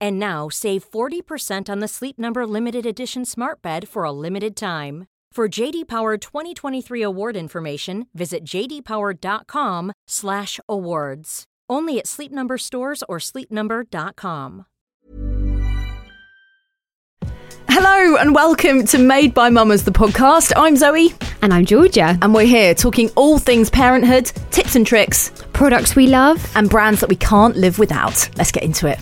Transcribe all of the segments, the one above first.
And now save 40% on the Sleep Number limited edition Smart Bed for a limited time. For JD Power 2023 award information, visit jdpower.com/awards. Only at Sleep Number stores or sleepnumber.com. Hello and welcome to Made by Mamas, the podcast. I'm Zoe. And I'm Georgia. And we're here talking all things parenthood, tips and tricks, products we love, and brands that we can't live without. Let's get into it.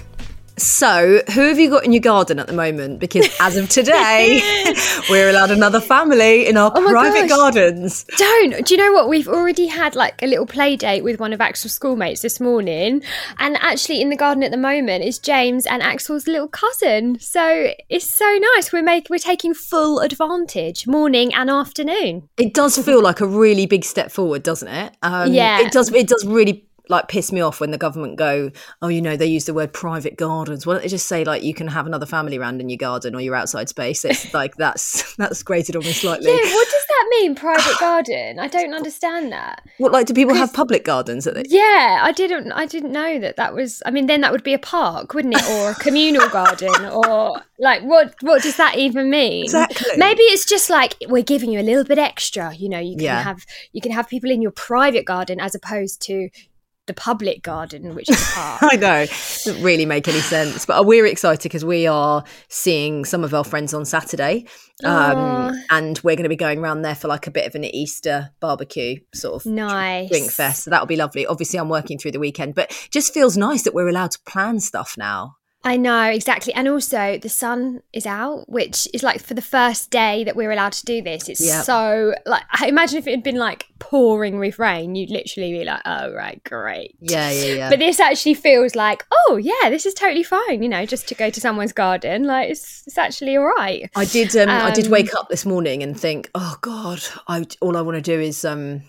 So, who have you got in your garden at the moment? Because as of today, we're allowed another family in our oh private gosh. gardens. Don't. Do you know what? We've already had like a little play date with one of Axel's schoolmates this morning. And actually, in the garden at the moment is James and Axel's little cousin. So it's so nice. We're making we're taking full advantage morning and afternoon. It does feel like a really big step forward, doesn't it? Um, yeah. It does. It does really like piss me off when the government go, oh, you know, they use the word private gardens. Why don't they just say like you can have another family around in your garden or your outside space? It's like that's that's grated on me slightly. Yeah, what does that mean, private garden? I don't understand that. What like do people have public gardens? At Yeah, I didn't. I didn't know that that was. I mean, then that would be a park, wouldn't it, or a communal garden, or like what? What does that even mean? Exactly. Maybe it's just like we're giving you a little bit extra. You know, you can yeah. have you can have people in your private garden as opposed to the public garden, which is park. I know, doesn't really make any sense. But we're excited because we are seeing some of our friends on Saturday, um, and we're going to be going around there for like a bit of an Easter barbecue sort of nice drink fest. So that'll be lovely. Obviously, I'm working through the weekend, but just feels nice that we're allowed to plan stuff now. I know exactly, and also the sun is out, which is like for the first day that we're allowed to do this. It's yep. so like I imagine if it had been like pouring with rain, you'd literally be like, "Oh right, great." Yeah, yeah, yeah. But this actually feels like, "Oh yeah, this is totally fine." You know, just to go to someone's garden, like it's it's actually all right. I did. Um, um, I did wake um, up this morning and think, "Oh God, I all I want to do is um."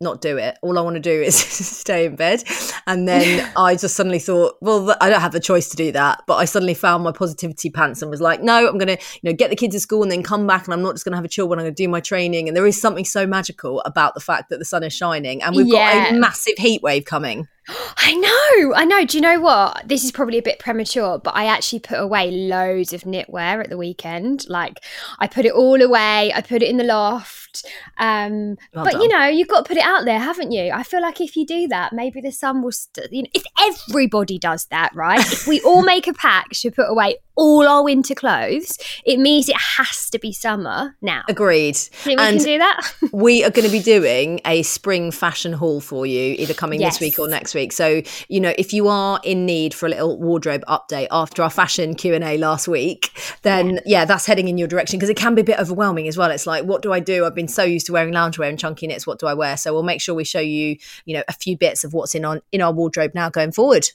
Not do it. All I want to do is stay in bed. And then I just suddenly thought, well, I don't have the choice to do that. But I suddenly found my positivity pants and was like, no, I'm going to, you know, get the kids to school and then come back and I'm not just going to have a chill when I'm going to do my training. And there is something so magical about the fact that the sun is shining and we've yeah. got a massive heat wave coming. I know, I know. Do you know what? This is probably a bit premature, but I actually put away loads of knitwear at the weekend. Like, I put it all away. I put it in the loft. Um, well but done. you know, you've got to put it out there, haven't you? I feel like if you do that, maybe the sun will. St- you know, if everybody does that, right? if we all make a pact to put away all our winter clothes, it means it has to be summer now. Agreed. Think we and can do that? we are going to be doing a spring fashion haul for you, either coming yes. this week or next week. So, you know, if you are in need for a little wardrobe update after our fashion Q&A last week, then yeah, yeah that's heading in your direction because it can be a bit overwhelming as well. It's like, what do I do? I've been so used to wearing loungewear and chunky knits. What do I wear? So we'll make sure we show you, you know, a few bits of what's in on in our wardrobe now going forward.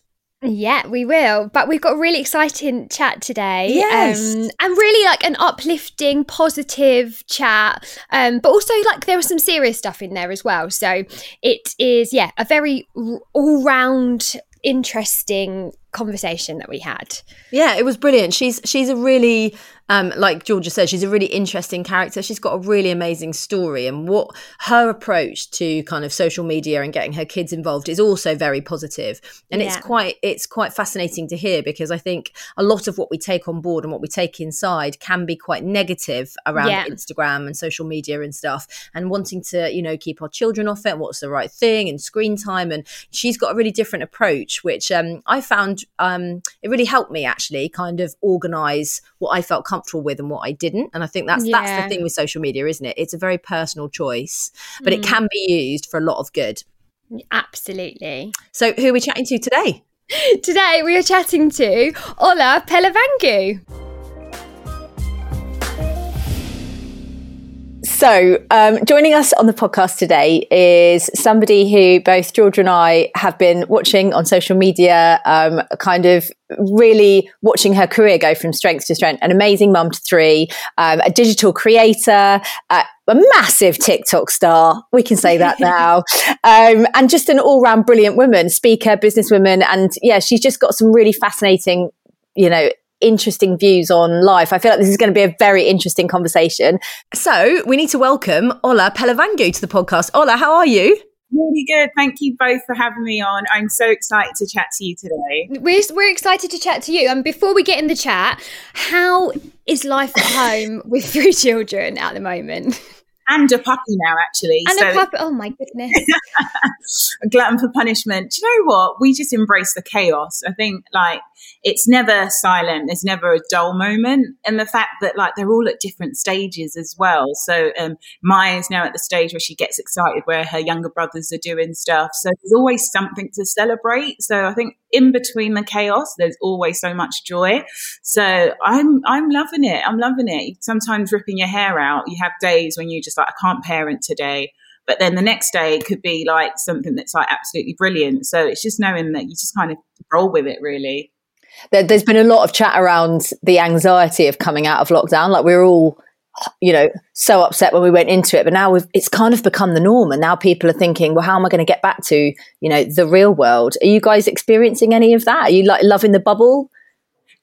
Yeah, we will. But we've got a really exciting chat today. Yes. Um, and really like an uplifting, positive chat. Um, but also like there was some serious stuff in there as well. So it is, yeah, a very all round interesting conversation that we had. Yeah, it was brilliant. She's she's a really um, like Georgia said, she's a really interesting character. She's got a really amazing story, and what her approach to kind of social media and getting her kids involved is also very positive. And yeah. it's quite it's quite fascinating to hear because I think a lot of what we take on board and what we take inside can be quite negative around yeah. Instagram and social media and stuff, and wanting to you know keep our children off it. What's the right thing and screen time? And she's got a really different approach, which um, I found um, it really helped me actually kind of organize what I felt comfortable with and what I didn't. And I think that's yeah. that's the thing with social media, isn't it? It's a very personal choice, but mm. it can be used for a lot of good. Absolutely. So, who are we chatting to today? Today we are chatting to Ola Pelavangu. So, um, joining us on the podcast today is somebody who both Georgia and I have been watching on social media, um, kind of really watching her career go from strength to strength. An amazing mum to three, um, a digital creator, uh, a massive TikTok star. We can say that now. Um, and just an all round brilliant woman, speaker, businesswoman. And yeah, she's just got some really fascinating, you know, interesting views on life. I feel like this is going to be a very interesting conversation. So we need to welcome Ola Pelavangu to the podcast. Ola, how are you? Really good. Thank you both for having me on. I'm so excited to chat to you today. We're, we're excited to chat to you. And before we get in the chat, how is life at home with three children at the moment? and a puppy now, actually. And so, a puppy. Oh my goodness. a glutton for punishment. Do you know what? We just embrace the chaos. I think like it's never silent. There's never a dull moment. And the fact that like they're all at different stages as well. So um, Maya's now at the stage where she gets excited where her younger brothers are doing stuff. So there's always something to celebrate. So I think in between the chaos, there's always so much joy. So I'm I'm loving it. I'm loving it. Sometimes ripping your hair out. You have days when you just like I can't parent today. But then the next day it could be like something that's like absolutely brilliant. So it's just knowing that you just kind of roll with it really there, has been a lot of chat around the anxiety of coming out of lockdown. Like we are all, you know, so upset when we went into it, but now it's kind of become the norm. And now people are thinking, well, how am I going to get back to, you know, the real world? Are you guys experiencing any of that? Are you like loving the bubble?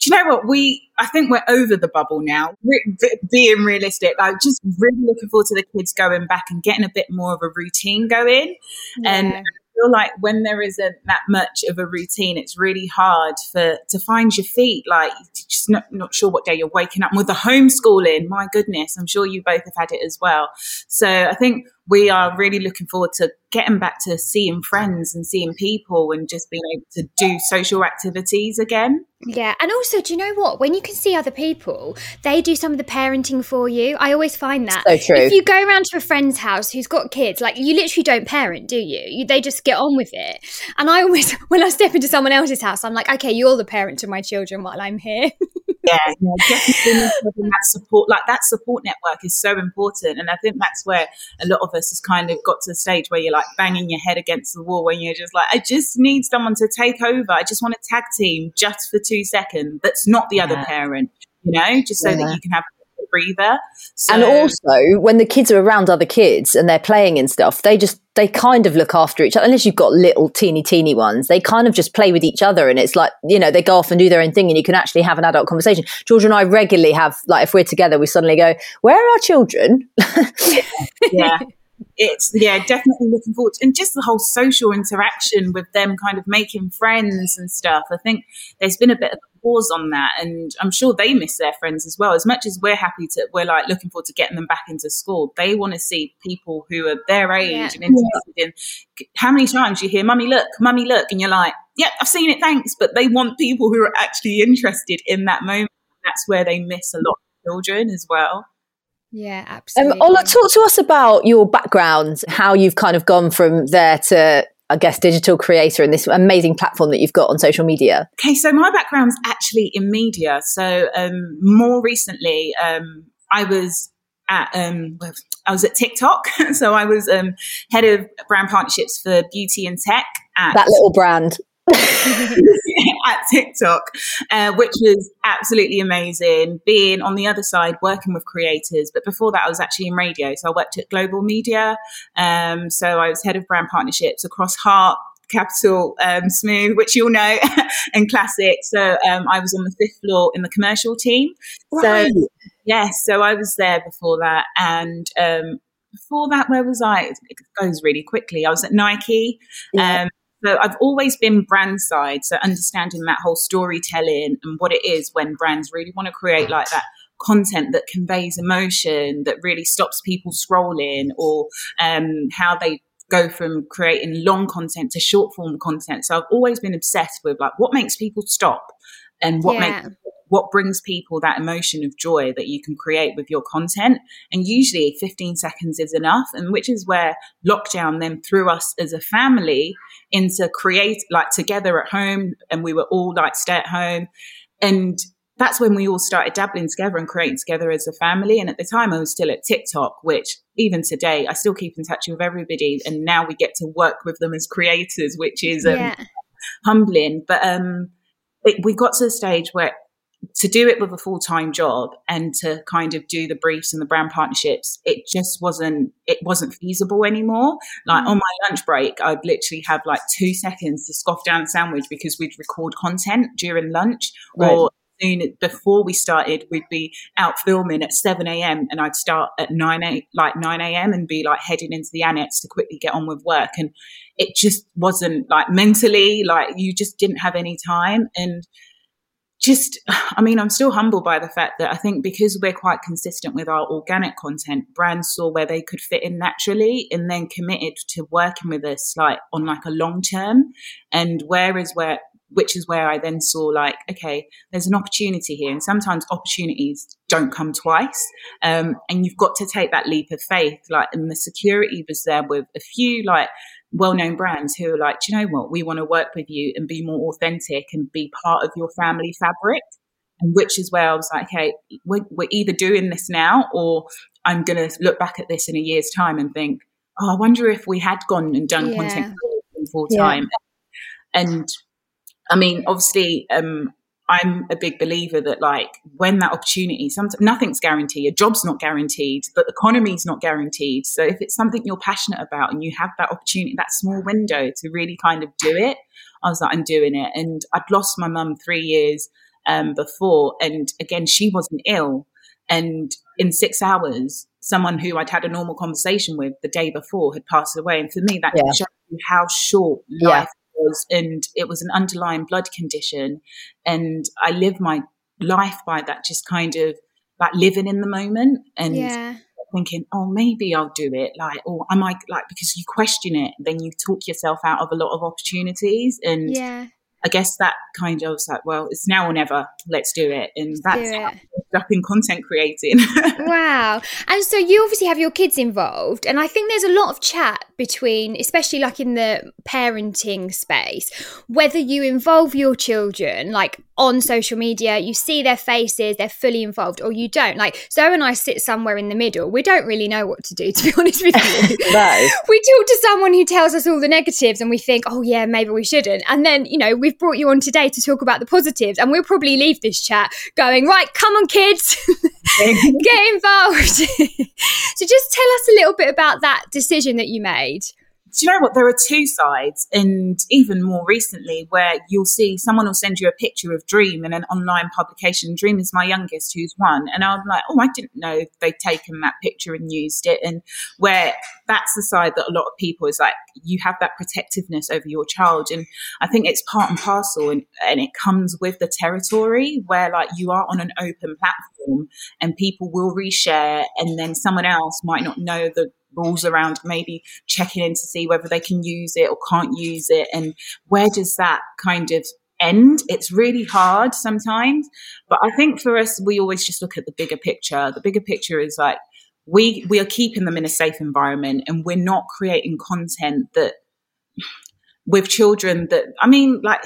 Do you know what we? I think we're over the bubble now. Re- being realistic, like just really looking forward to the kids going back and getting a bit more of a routine going, yeah. and feel like when there isn't that much of a routine, it's really hard for to find your feet. Like just not, not sure what day you're waking up with the homeschooling. My goodness, I'm sure you both have had it as well. So I think we are really looking forward to getting back to seeing friends and seeing people and just being able to do social activities again. Yeah, and also, do you know what? When you can see other people, they do some of the parenting for you. I always find that. So true. If you go around to a friend's house who's got kids, like you literally don't parent, do you? you? They just get on with it. And I always, when I step into someone else's house, I'm like, okay, you're the parent to my children while I'm here. yeah, yeah, definitely that support, like that support network is so important. And I think that's where a lot of us has kind of got to the stage where you're like banging your head against the wall when you're just like, I just need someone to take over. I just want a tag team just for two seconds. That's not the yeah. other parent, you know, just so yeah. that you can have breather. So, and also, when the kids are around other kids and they're playing and stuff, they just they kind of look after each other. Unless you've got little teeny teeny ones, they kind of just play with each other, and it's like you know they go off and do their own thing, and you can actually have an adult conversation. Georgia and I regularly have like if we're together, we suddenly go, "Where are our children?" yeah it's yeah definitely looking forward to, and just the whole social interaction with them kind of making friends and stuff i think there's been a bit of a pause on that and i'm sure they miss their friends as well as much as we're happy to we're like looking forward to getting them back into school they want to see people who are their age yeah. and interested yeah. in how many times you hear mummy look mummy look and you're like yeah i've seen it thanks but they want people who are actually interested in that moment that's where they miss a lot of children as well yeah, absolutely. Um, Ola, talk to us about your background, how you've kind of gone from there to, I guess, digital creator and this amazing platform that you've got on social media. Okay, so my background's actually in media. So um, more recently, um, I was at um, I was at TikTok, so I was um, head of brand partnerships for beauty and tech. At, that little brand. at TikTok, uh, which was absolutely amazing. Being on the other side, working with creators, but before that, I was actually in radio. So I worked at Global Media. Um, so I was head of brand partnerships across Heart, Capital, um, Smooth, which you'll know, and Classic. So um, I was on the fifth floor in the commercial team. Right. So yes, so I was there before that, and um, before that, where was I? It goes really quickly. I was at Nike. Yeah. Um, so I've always been brand side. So understanding that whole storytelling and what it is when brands really want to create like that content that conveys emotion, that really stops people scrolling, or um, how they go from creating long content to short form content. So I've always been obsessed with like what makes people stop and what yeah. makes what brings people that emotion of joy that you can create with your content. And usually 15 seconds is enough. And which is where lockdown then threw us as a family into create like together at home. And we were all like stay at home. And that's when we all started dabbling together and creating together as a family. And at the time, I was still at TikTok, which even today, I still keep in touch with everybody. And now we get to work with them as creators, which is um, yeah. humbling. But um, it, we got to the stage where to do it with a full time job and to kind of do the briefs and the brand partnerships, it just wasn't it wasn't feasible anymore. Like mm. on my lunch break, I'd literally have like two seconds to scoff down a sandwich because we'd record content during lunch right. or soon before we started, we'd be out filming at 7 a.m. and I'd start at 9 a, like 9 a.m. and be like heading into the annex to quickly get on with work. And it just wasn't like mentally, like you just didn't have any time. And just, I mean, I'm still humbled by the fact that I think because we're quite consistent with our organic content, brands saw where they could fit in naturally and then committed to working with us like on like a long term. And whereas where, which is where I then saw like, okay, there's an opportunity here. And sometimes opportunities don't come twice. Um, and you've got to take that leap of faith. Like, and the security was there with a few like well-known brands who are like, do you know what? We want to work with you and be more authentic and be part of your family fabric. And which is where I was like, okay, we're, we're either doing this now or I'm going to look back at this in a year's time and think, oh, I wonder if we had gone and done yeah. content full time. Yeah. And I mean, obviously, um, I'm a big believer that like when that opportunity, sometimes nothing's guaranteed. A job's not guaranteed, but the economy's not guaranteed. So if it's something you're passionate about and you have that opportunity, that small window to really kind of do it, I was like, I'm doing it. And I'd lost my mum three years um, before, and again, she wasn't ill. And in six hours, someone who I'd had a normal conversation with the day before had passed away. And for me, that yeah. showed how short life was, and it was an underlying blood condition. And I live my life by that, just kind of like living in the moment and yeah. thinking, oh, maybe I'll do it. Like, or I might like because you question it, then you talk yourself out of a lot of opportunities. And yeah. I guess that kind of was like, well, it's now or never. Let's do it. And that's it. up in content creating. wow. And so you obviously have your kids involved. And I think there's a lot of chat between, especially like in the parenting space, whether you involve your children like on social media, you see their faces, they're fully involved, or you don't. Like Zoe and I sit somewhere in the middle. We don't really know what to do, to be honest with you. no. We talk to someone who tells us all the negatives and we think, oh, yeah, maybe we shouldn't. And then, you know, we've brought you on today to talk about the positives. And we'll probably leave this chat going, right, come on, kids, get involved. so just tell us a little bit about that decision that you made do you know what? There are two sides, and even more recently, where you'll see someone will send you a picture of Dream in an online publication. Dream is my youngest, who's one, and I'm like, oh, I didn't know they'd taken that picture and used it. And where that's the side that a lot of people is like, you have that protectiveness over your child, and I think it's part and parcel, and, and it comes with the territory where like you are on an open platform, and people will reshare, and then someone else might not know the rules around maybe checking in to see whether they can use it or can't use it and where does that kind of end it's really hard sometimes but i think for us we always just look at the bigger picture the bigger picture is like we we are keeping them in a safe environment and we're not creating content that with children that i mean like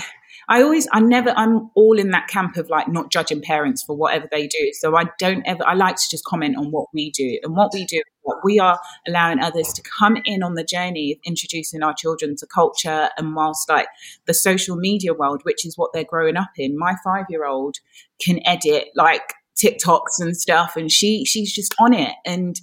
I always, I never, I'm all in that camp of like not judging parents for whatever they do. So I don't ever, I like to just comment on what we do. And what we do, what we are allowing others to come in on the journey of introducing our children to culture. And whilst like the social media world, which is what they're growing up in, my five year old can edit like TikToks and stuff, and she she's just on it. And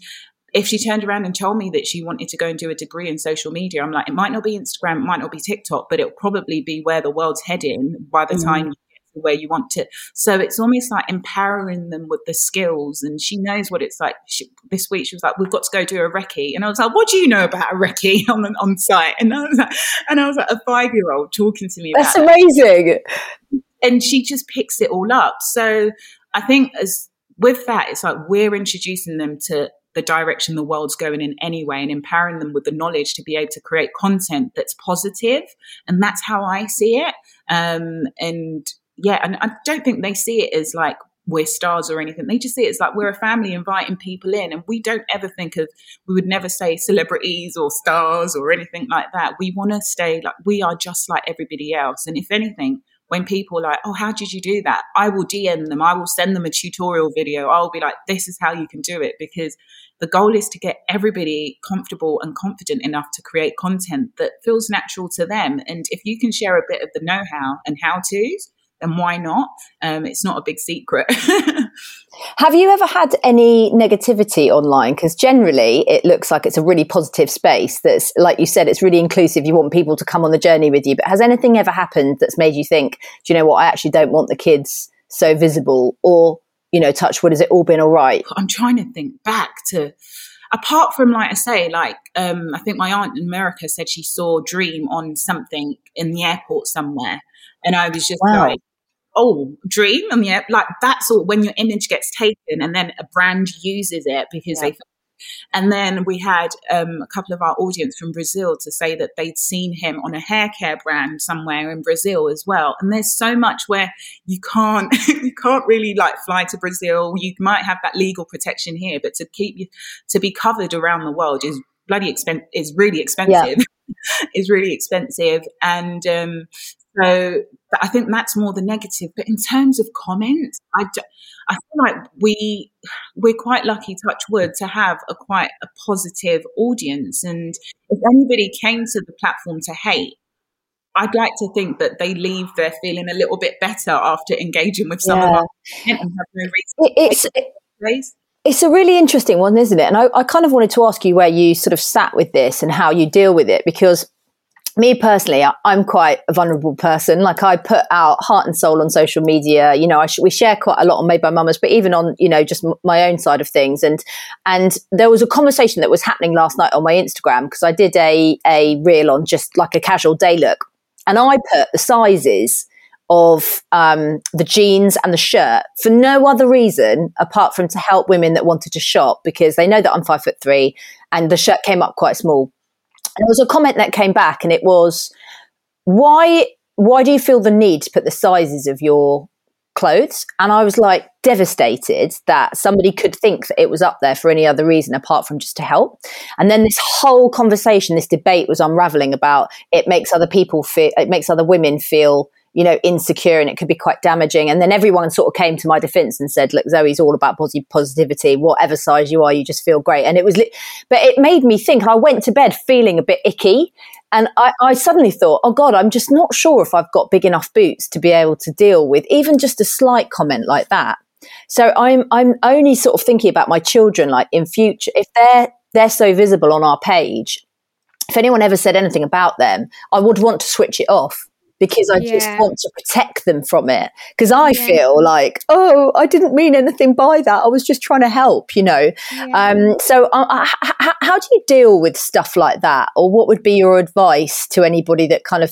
if she turned around and told me that she wanted to go and do a degree in social media, I'm like, it might not be Instagram, it might not be TikTok, but it'll probably be where the world's heading by the mm. time to where you want to. So it's almost like empowering them with the skills. And she knows what it's like. She, this week she was like, we've got to go do a recce. And I was like, what do you know about a recce on, on site? And I was like, and I was like a five year old talking to me. That's amazing. And she just picks it all up. So I think as with that, it's like we're introducing them to the direction the world's going in anyway and empowering them with the knowledge to be able to create content that's positive. positive and that's how i see it um, and yeah and i don't think they see it as like we're stars or anything they just see it as like we're a family inviting people in and we don't ever think of we would never say celebrities or stars or anything like that we want to stay like we are just like everybody else and if anything when people are like, oh, how did you do that? I will DM them. I will send them a tutorial video. I'll be like, this is how you can do it because the goal is to get everybody comfortable and confident enough to create content that feels natural to them. And if you can share a bit of the know how and how to's, then why not? Um, it's not a big secret. Have you ever had any negativity online? Because generally, it looks like it's a really positive space. That's like you said, it's really inclusive. You want people to come on the journey with you. But has anything ever happened that's made you think, do you know what? I actually don't want the kids so visible, or you know, touch wood, has it all been all right? I'm trying to think back to apart from like I say, like um, I think my aunt in America said she saw Dream on something in the airport somewhere, and I was just wow. like, oh, dream. And yeah, like that's all when your image gets taken and then a brand uses it because yeah. they. And then we had um, a couple of our audience from Brazil to say that they'd seen him on a hair care brand somewhere in Brazil as well. And there's so much where you can't you can't really like fly to Brazil. You might have that legal protection here, but to keep you to be covered around the world is bloody expensive. Is really expensive. Yeah. is really expensive, and um, so I think that's more the negative. But in terms of comments, I, I feel like we we're quite lucky, touch wood, to have a quite a positive audience. And if anybody came to the platform to hate, I'd like to think that they leave there feeling a little bit better after engaging with some yeah. of our and have no. It, it's it's a really interesting one, isn't it? And I, I kind of wanted to ask you where you sort of sat with this and how you deal with it because me personally, I'm quite a vulnerable person. Like I put out heart and soul on social media. You know, I sh- we share quite a lot on Made by Mamas, but even on you know just m- my own side of things. And and there was a conversation that was happening last night on my Instagram because I did a a reel on just like a casual day look, and I put the sizes of um, the jeans and the shirt for no other reason apart from to help women that wanted to shop because they know that I'm five foot three and the shirt came up quite small there was a comment that came back, and it was, "Why? Why do you feel the need to put the sizes of your clothes?" And I was like devastated that somebody could think that it was up there for any other reason apart from just to help. And then this whole conversation, this debate was unraveling about it makes other people feel, it makes other women feel you know, insecure and it could be quite damaging. And then everyone sort of came to my defense and said, look, Zoe's all about positivity. Whatever size you are, you just feel great. And it was, li- but it made me think, I went to bed feeling a bit icky. And I, I suddenly thought, oh God, I'm just not sure if I've got big enough boots to be able to deal with even just a slight comment like that. So I'm, I'm only sort of thinking about my children, like in future, if they're, they're so visible on our page, if anyone ever said anything about them, I would want to switch it off because I yeah. just want to protect them from it. Because I yeah. feel like, oh, I didn't mean anything by that. I was just trying to help, you know. Yeah. Um, so, uh, h- how do you deal with stuff like that, or what would be your advice to anybody that kind of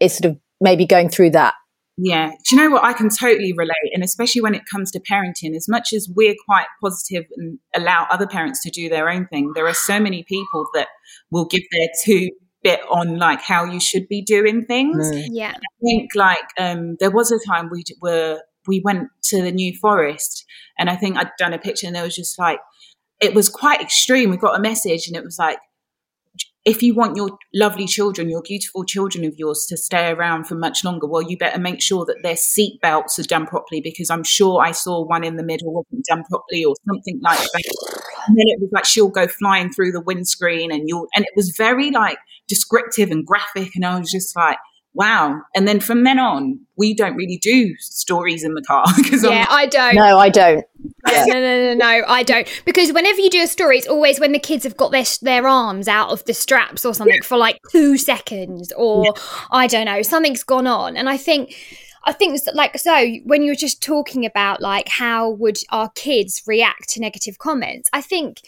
is sort of maybe going through that? Yeah, do you know what? I can totally relate, and especially when it comes to parenting. As much as we're quite positive and allow other parents to do their own thing, there are so many people that will give their two bit on like how you should be doing things. Mm. Yeah. I think like um, there was a time we were we went to the New Forest, and I think I'd done a picture, and there was just like it was quite extreme. We got a message, and it was like if you want your lovely children, your beautiful children of yours to stay around for much longer, well, you better make sure that their seat belts are done properly because I'm sure I saw one in the middle wasn't done properly or something like that. And then it was like she'll go flying through the windscreen and you'll, and it was very like descriptive and graphic. And I was just like, wow. And then from then on, we don't really do stories in the car because yeah, I don't. No, I don't. Yeah. No, no, no, no, I don't. Because whenever you do a story, it's always when the kids have got their their arms out of the straps or something yeah. for like two seconds, or yeah. I don't know, something's gone on. And I think, I think like so when you were just talking about like how would our kids react to negative comments, I think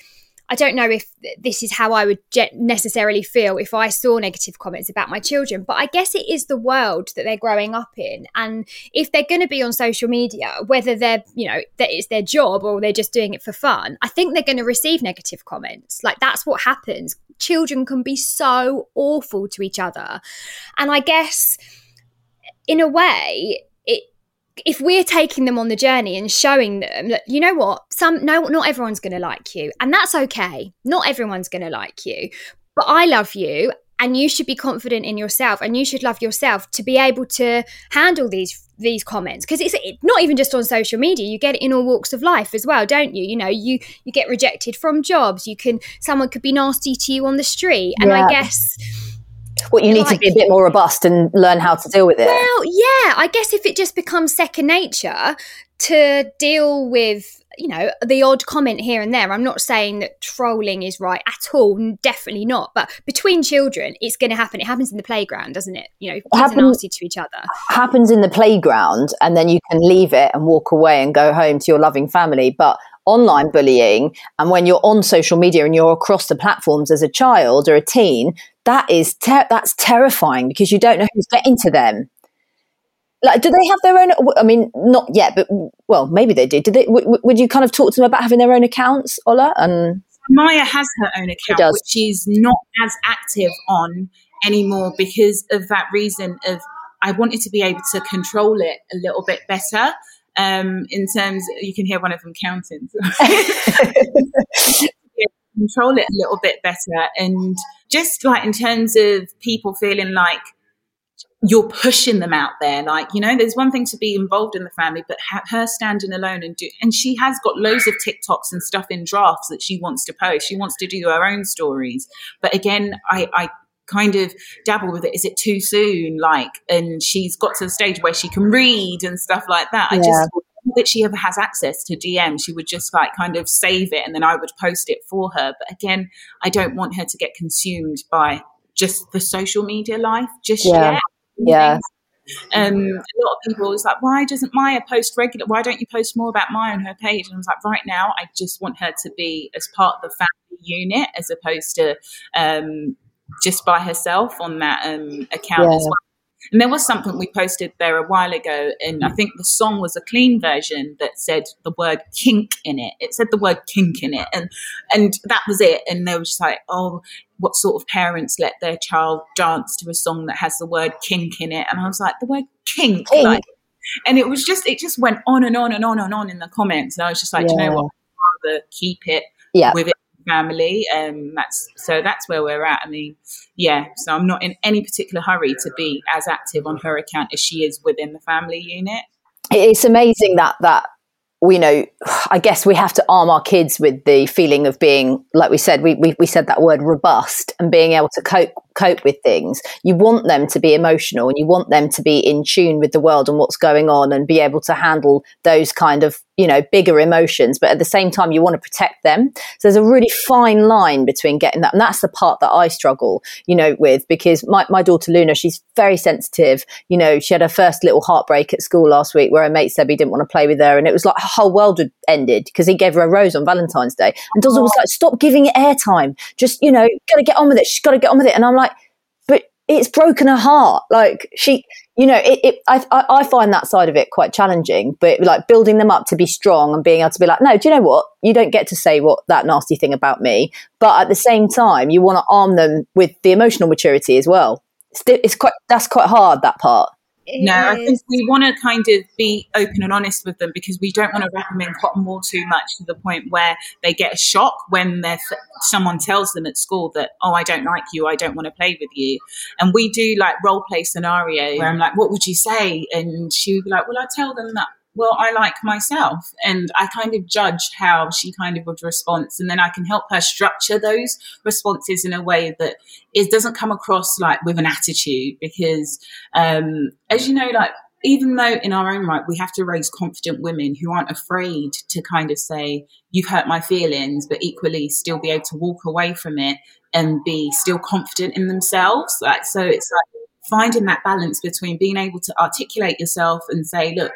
I don't know if this is how I would necessarily feel if I saw negative comments about my children, but I guess it is the world that they're growing up in. And if they're going to be on social media, whether they're, you know, that it's their job or they're just doing it for fun, I think they're going to receive negative comments. Like that's what happens. Children can be so awful to each other. And I guess in a way, if we're taking them on the journey and showing them that you know what some no not everyone's going to like you and that's okay. Not everyone's going to like you but i love you and you should be confident in yourself and you should love yourself to be able to handle these these comments. Because it's not even just on social media you get it in all walks of life as well don't you? You know you you get rejected from jobs you can someone could be nasty to you on the street and yeah. i guess what you need like, to be a bit more robust and learn how to deal with it. Well, yeah, I guess if it just becomes second nature to deal with you know the odd comment here and there. I'm not saying that trolling is right at all definitely not but between children it's going to happen. It happens in the playground doesn't it? You know kids are nasty to each other. happens in the playground and then you can leave it and walk away and go home to your loving family but online bullying and when you're on social media and you're across the platforms as a child or a teen that is ter- that's terrifying because you don't know who's getting to them like do they have their own i mean not yet but well maybe they do. Did they w- would you kind of talk to them about having their own accounts ola? And maya has her own account which she's not as active on anymore because of that reason of i wanted to be able to control it a little bit better um, in terms you can hear one of them counting. Control it a little bit better. And just like in terms of people feeling like you're pushing them out there like you know there's one thing to be involved in the family but ha- her standing alone and do and she has got loads of tiktoks and stuff in drafts that she wants to post she wants to do her own stories but again i i kind of dabble with it is it too soon like and she's got to the stage where she can read and stuff like that yeah. i just that she ever has access to DM. She would just like kind of save it and then I would post it for her. But again, I don't want her to get consumed by just the social media life just yeah. yet. Yeah. and a lot of people was like, why doesn't Maya post regular? Why don't you post more about Maya on her page? And I was like, right now, I just want her to be as part of the family unit as opposed to um, just by herself on that um, account yeah. as well. And there was something we posted there a while ago, and I hmm. think the song was a clean version that said the word kink in it. It said the word kink in it, and and that was it. And they were just like, oh, what sort of parents let their child dance to a song that has the word kink in it? And I was like, the word kink, kink. like, and it was just it just went on and on and on and on in the comments, and I was just like, yeah. you know what, I'd rather keep it yeah. with it family. Um, that's so that's where we're at. I mean, yeah. So I'm not in any particular hurry to be as active on her account as she is within the family unit. It's amazing that that we know i guess we have to arm our kids with the feeling of being like we said we, we, we said that word robust and being able to cope cope with things. You want them to be emotional and you want them to be in tune with the world and what's going on and be able to handle those kind of you know bigger emotions but at the same time you want to protect them. So there's a really fine line between getting that and that's the part that i struggle you know with because my, my daughter luna she's very sensitive. You know she had her first little heartbreak at school last week where her mate said he didn't want to play with her and it was like her whole world had ended because he gave her a rose on valentine's day. And Dozzle was like stop giving it airtime. Just you know gotta get on with it. She's got to get on with it. And i'm like it's broken her heart like she you know, it, it I, I find that side of it quite challenging, but like building them up to be strong and being able to be like, no, do you know what? You don't get to say what that nasty thing about me. But at the same time, you want to arm them with the emotional maturity as well. It's, it's quite, that's quite hard, that part no, I think we want to kind of be open and honest with them because we don't want to wrap them in cotton wool too much to the point where they get a shock when someone tells them at school that, oh, I don't like you, I don't want to play with you. And we do like role play scenario where I'm like, what would you say? And she would be like, well, I tell them that well, I like myself. And I kind of judge how she kind of would respond. And then I can help her structure those responses in a way that it doesn't come across like with an attitude. Because, um, as you know, like, even though in our own right we have to raise confident women who aren't afraid to kind of say you've hurt my feelings but equally still be able to walk away from it and be still confident in themselves like so it's like finding that balance between being able to articulate yourself and say look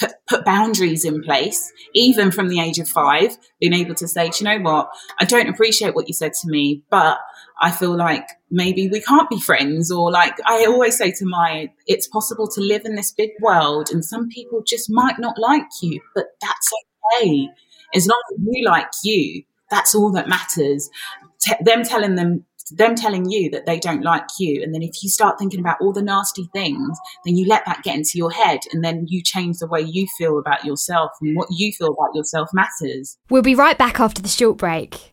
put, put boundaries in place, even from the age of five, being able to say, you know what, I don't appreciate what you said to me, but I feel like maybe we can't be friends. Or like I always say to my, it's possible to live in this big world and some people just might not like you, but that's okay. As long as you like you, that's all that matters. T- them telling them them telling you that they don't like you. And then if you start thinking about all the nasty things, then you let that get into your head and then you change the way you feel about yourself and what you feel about yourself matters. We'll be right back after the short break.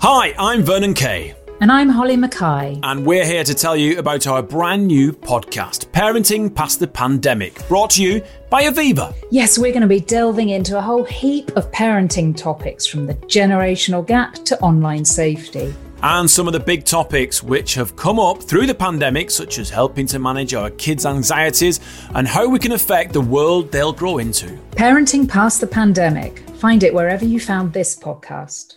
Hi, I'm Vernon Kay. And I'm Holly Mackay. And we're here to tell you about our brand new podcast, Parenting Past the Pandemic, brought to you by Aviva. Yes, we're going to be delving into a whole heap of parenting topics from the generational gap to online safety. And some of the big topics which have come up through the pandemic, such as helping to manage our kids' anxieties and how we can affect the world they'll grow into. Parenting Past the Pandemic. Find it wherever you found this podcast.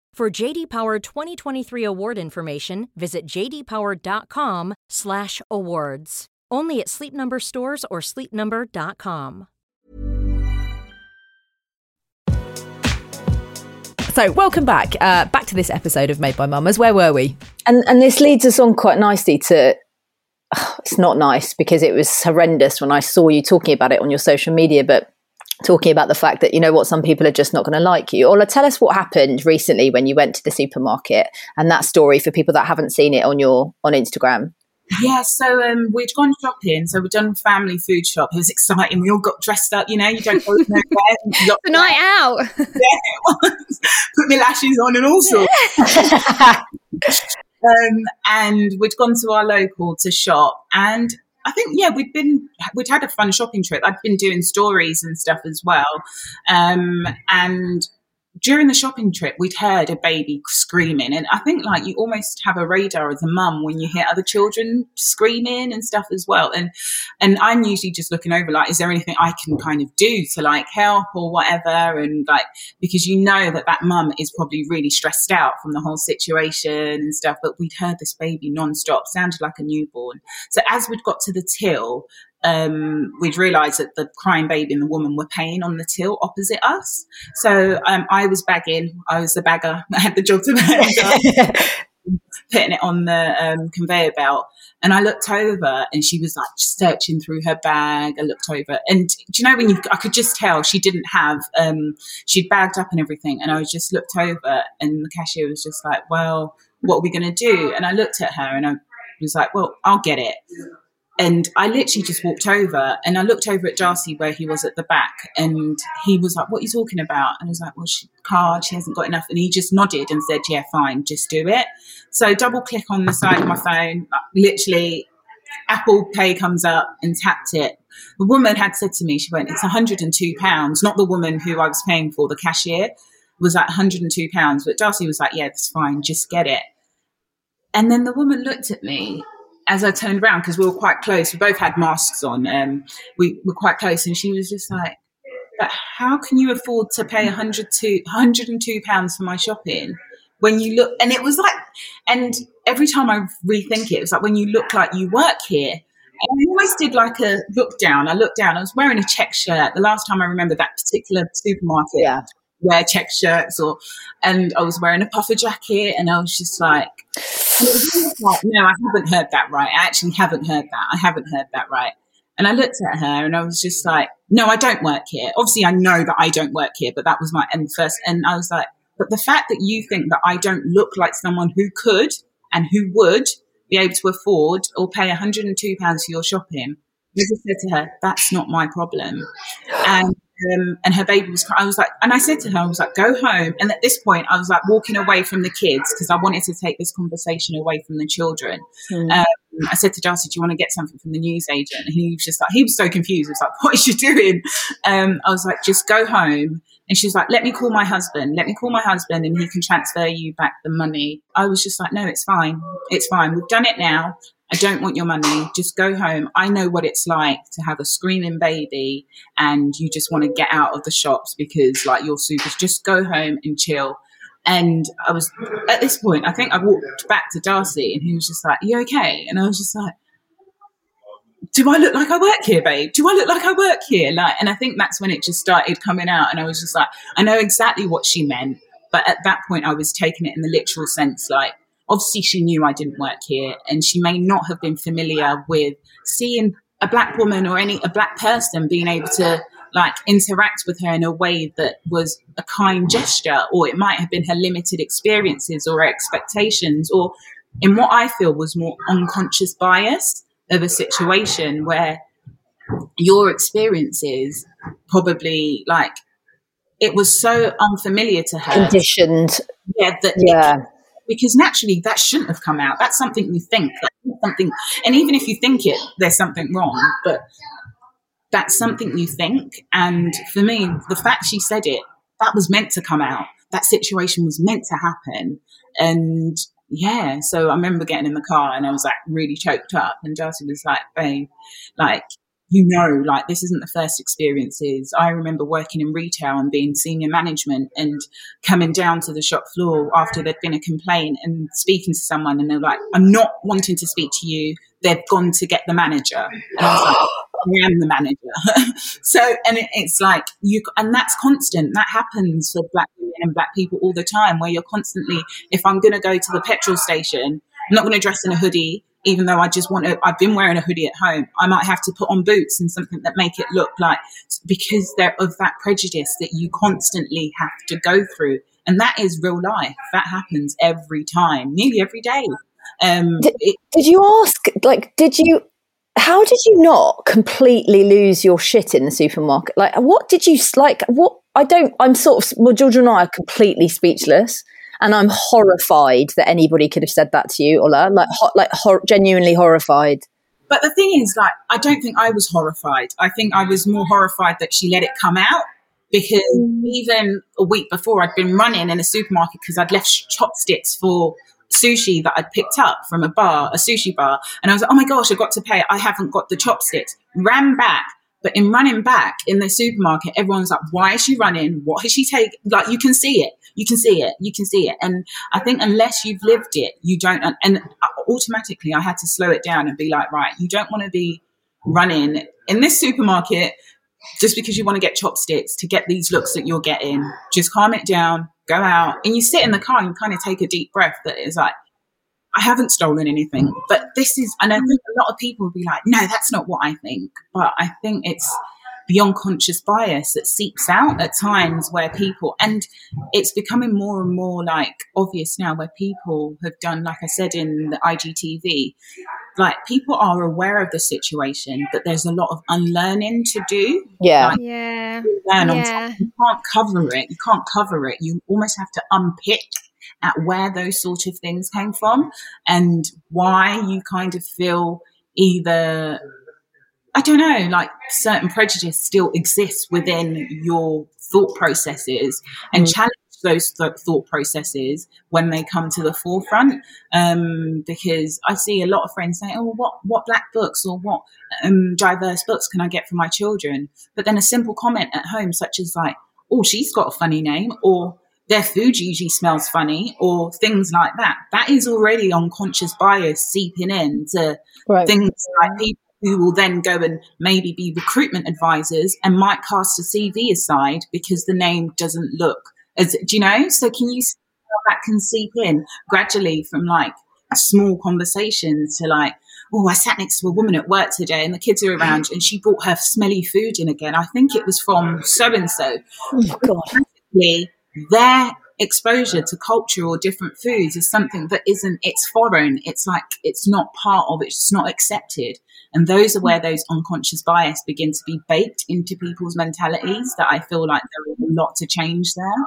For JD Power 2023 award information, visit jdpower.com/awards. Only at Sleep Number stores or sleepnumber.com. So, welcome back. Uh, back to this episode of Made by Mamas. Where were we? And and this leads us on quite nicely to. It's not nice because it was horrendous when I saw you talking about it on your social media, but talking about the fact that you know what some people are just not going to like you ola tell us what happened recently when you went to the supermarket and that story for people that haven't seen it on your on instagram yeah, so um, we'd gone shopping. So we'd done family food shop. It was exciting. We all got dressed up. You know, you don't go nowhere. the night out. yeah, it was. Put my lashes on and all sorts. um, and we'd gone to our local to shop, and I think yeah, we'd been we'd had a fun shopping trip. I'd been doing stories and stuff as well, um, and during the shopping trip, we'd heard a baby screaming, and I think like you almost have a radar as a mum when you hear other children screaming and stuff as well. And and I'm usually just looking over like, is there anything I can kind of do to like help or whatever? And like because you know that that mum is probably really stressed out from the whole situation and stuff. But we'd heard this baby nonstop, sounded like a newborn. So as we'd got to the till, um, we'd realised that the crying baby and the woman were paying on the till opposite us. So um, I was bagging. I was the bagger. I had the job to bag, putting it on the um, conveyor belt. And I looked over, and she was like searching through her bag. I looked over, and do you know when you? I could just tell she didn't have. Um, she'd bagged up and everything, and I just looked over, and the cashier was just like, "Well, what are we going to do?" And I looked at her, and I was like, "Well, I'll get it." And I literally just walked over and I looked over at Darcy where he was at the back and he was like, What are you talking about? And I was like, Well, she card, she hasn't got enough. And he just nodded and said, Yeah, fine, just do it. So double click on the side of my phone, literally Apple Pay comes up and tapped it. The woman had said to me, she went, It's £102, not the woman who I was paying for, the cashier was like £102. But Darcy was like, Yeah, that's fine, just get it. And then the woman looked at me as I turned around, because we were quite close, we both had masks on, um, we were quite close, and she was just like, but how can you afford to pay 102, 102 pounds for my shopping when you look, and it was like, and every time I rethink it, it was like when you look like you work here. And I always did like a look down. I looked down. I was wearing a check shirt. The last time I remember that particular supermarket, yeah wear check shirts or, and I was wearing a puffer jacket and I was just like, no, I haven't heard that right. I actually haven't heard that. I haven't heard that right. And I looked at her and I was just like, no, I don't work here. Obviously, I know that I don't work here, but that was my and first. And I was like, but the fact that you think that I don't look like someone who could and who would be able to afford or pay 102 pounds for your shopping, I just said to her, that's not my problem. And um, and her baby was crying. I was like, and I said to her, I was like, go home. And at this point, I was like walking away from the kids because I wanted to take this conversation away from the children. Mm. Um, I said to Darcy, do you want to get something from the newsagent? And he was just like, he was so confused. He was like, what is she doing? Um, I was like, just go home. And she's like, let me call my husband. Let me call my husband and he can transfer you back the money. I was just like, no, it's fine. It's fine. We've done it now. I don't want your money. Just go home. I know what it's like to have a screaming baby and you just want to get out of the shops because like you're super. Just go home and chill. And I was at this point, I think I walked back to Darcy and he was just like, you okay? And I was just like, do I look like I work here, babe? Do I look like I work here? Like, and I think that's when it just started coming out. And I was just like, I know exactly what she meant. But at that point, I was taking it in the literal sense, like, obviously she knew I didn't work here and she may not have been familiar with seeing a black woman or any a black person being able to like interact with her in a way that was a kind gesture or it might have been her limited experiences or expectations or in what I feel was more unconscious bias of a situation where your experiences probably like it was so unfamiliar to her. Conditioned. Yeah that yeah because naturally that shouldn't have come out. That's something you think, something, and even if you think it, there's something wrong, but that's something you think. And for me, the fact she said it, that was meant to come out. That situation was meant to happen. And yeah, so I remember getting in the car and I was like really choked up. And Darcy was like, babe, like, you know, like this isn't the first experiences. I remember working in retail and being senior management and coming down to the shop floor after there'd been a complaint and speaking to someone and they're like, I'm not wanting to speak to you. They've gone to get the manager. And I was like, I am the manager. so, and it, it's like you, and that's constant. That happens for black women and black people all the time where you're constantly, if I'm going to go to the petrol station, I'm not going to dress in a hoodie even though I just want to, I've been wearing a hoodie at home. I might have to put on boots and something that make it look like, because they're of that prejudice that you constantly have to go through. And that is real life. That happens every time, nearly every day. Um, did, it, did you ask, like, did you, how did you not completely lose your shit in the supermarket? Like, what did you, like, what, I don't, I'm sort of, well, Georgia and I are completely speechless and I'm horrified that anybody could have said that to you, Ola. Like, ho- like hor- genuinely horrified. But the thing is, like, I don't think I was horrified. I think I was more horrified that she let it come out because even a week before, I'd been running in a supermarket because I'd left chopsticks for sushi that I'd picked up from a bar, a sushi bar. And I was like, oh my gosh, I got to pay. I haven't got the chopsticks. Ran back. But in running back in the supermarket, everyone's like, why is she running? What has she taken? Like, you can see it you can see it. You can see it. And I think unless you've lived it, you don't. And automatically, I had to slow it down and be like, right, you don't want to be running in this supermarket just because you want to get chopsticks to get these looks that you're getting. Just calm it down, go out, and you sit in the car and kind of take a deep breath. That is like, I haven't stolen anything, but this is, and I think a lot of people will be like, no, that's not what I think. But I think it's the unconscious bias that seeps out at times where people, and it's becoming more and more like obvious now where people have done, like I said in the IGTV, like people are aware of the situation, but there's a lot of unlearning to do. Yeah. Like, yeah. Learn yeah. You can't cover it. You can't cover it. You almost have to unpick at where those sort of things came from and why you kind of feel either I don't know, like certain prejudice still exists within your thought processes and mm. challenge those th- thought processes when they come to the forefront. Um, because I see a lot of friends saying, "Oh, what what black books or what um, diverse books can I get for my children?" But then a simple comment at home, such as like, "Oh, she's got a funny name," or their food usually smells funny or things like that. That is already unconscious bias seeping in to right. things like people who will then go and maybe be recruitment advisors and might cast a CV aside because the name doesn't look As do you know? So can you see how that can seep in gradually from like a small conversation to like, oh, I sat next to a woman at work today and the kids are around and she brought her smelly food in again. I think it was from so and so. Their exposure to culture or different foods is something that isn't it's foreign it's like it's not part of it it's not accepted and those are where those unconscious bias begin to be baked into people's mentalities that i feel like there is a lot to change there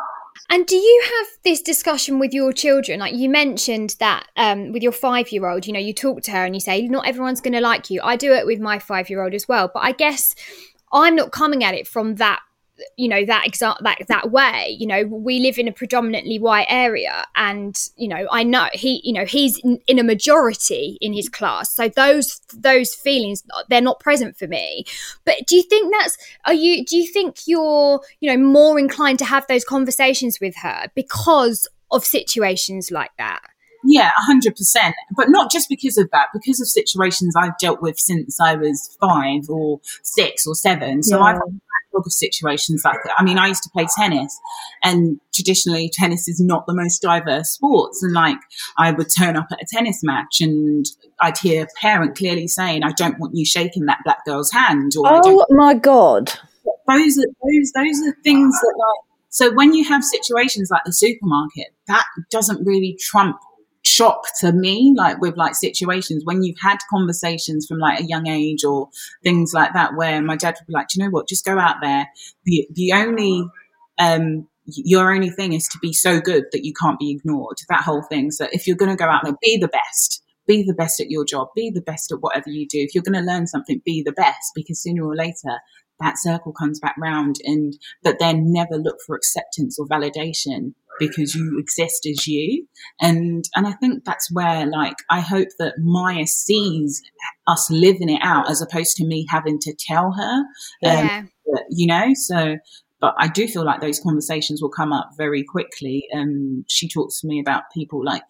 and do you have this discussion with your children? Like you mentioned that um, with your five year old, you know, you talk to her and you say, not everyone's going to like you. I do it with my five year old as well. But I guess I'm not coming at it from that you know that exact that that way you know we live in a predominantly white area and you know i know he you know he's in, in, a majority in his class. So those those feelings they're not present for me. But do you think that's are you do you think you're you know more inclined to have those conversations with her because of situations like that yeah, 100%. But not just because of that, because of situations I've dealt with since I was five or six or seven. So yeah. I've had a lot of situations like that. I mean, I used to play tennis and traditionally tennis is not the most diverse sports. And like I would turn up at a tennis match and I'd hear a parent clearly saying, I don't want you shaking that black girl's hand. Or, oh my God. Those are, those, those are things that like, so when you have situations like the supermarket, that doesn't really trump shock to me, like with like situations when you've had conversations from like a young age or things like that, where my dad would be like, you know what, just go out there. The, the only, um, your only thing is to be so good that you can't be ignored. That whole thing. So if you're going to go out there, be the best. Be the best at your job. Be the best at whatever you do. If you're going to learn something, be the best because sooner or later that circle comes back round and but then never look for acceptance or validation because you exist as you. And and i think that's where like i hope that maya sees us living it out as opposed to me having to tell her um, yeah. you know so but i do feel like those conversations will come up very quickly. And um, she talks to me about people like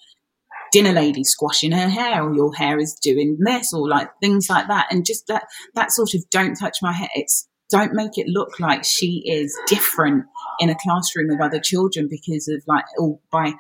dinner lady squashing her hair or your hair is doing this or like things like that. And just that that sort of don't touch my hair. It's don't make it look like she is different in a classroom of other children because of like, or by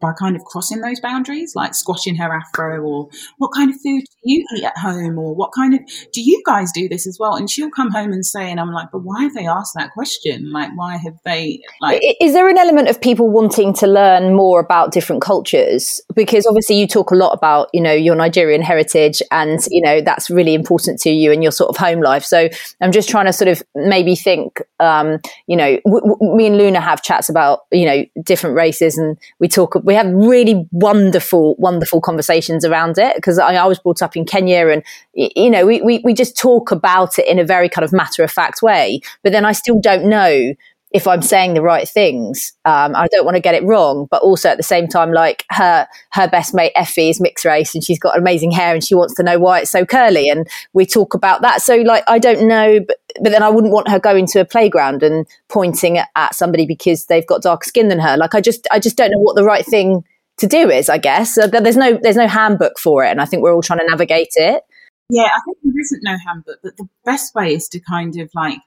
by kind of crossing those boundaries, like squashing her afro, or what kind of food do you eat at home, or what kind of do you guys do this as well? And she'll come home and say, and I'm like, but why have they asked that question? Like, why have they like? Is there an element of people wanting to learn more about different cultures? Because obviously, you talk a lot about you know your Nigerian heritage, and you know that's really important to you in your sort of home life. So I'm just trying to sort of maybe think, um, you know, w- w- me and Luna have chats about you know different races, and we talk we have really wonderful, wonderful conversations around it because I, I, was brought up in Kenya and, you know, we, we, we just talk about it in a very kind of matter of fact way. But then I still don't know if I'm saying the right things. Um, I don't want to get it wrong, but also at the same time, like her her best mate Effie is mixed race and she's got amazing hair and she wants to know why it's so curly, and we talk about that. So like I don't know, but but then I wouldn't want her going to a playground and pointing at somebody because they've got darker skin than her. Like I just I just don't know what the right thing to do is. I guess so there's no there's no handbook for it, and I think we're all trying to navigate it. Yeah, I think there isn't no handbook, but the best way is to kind of like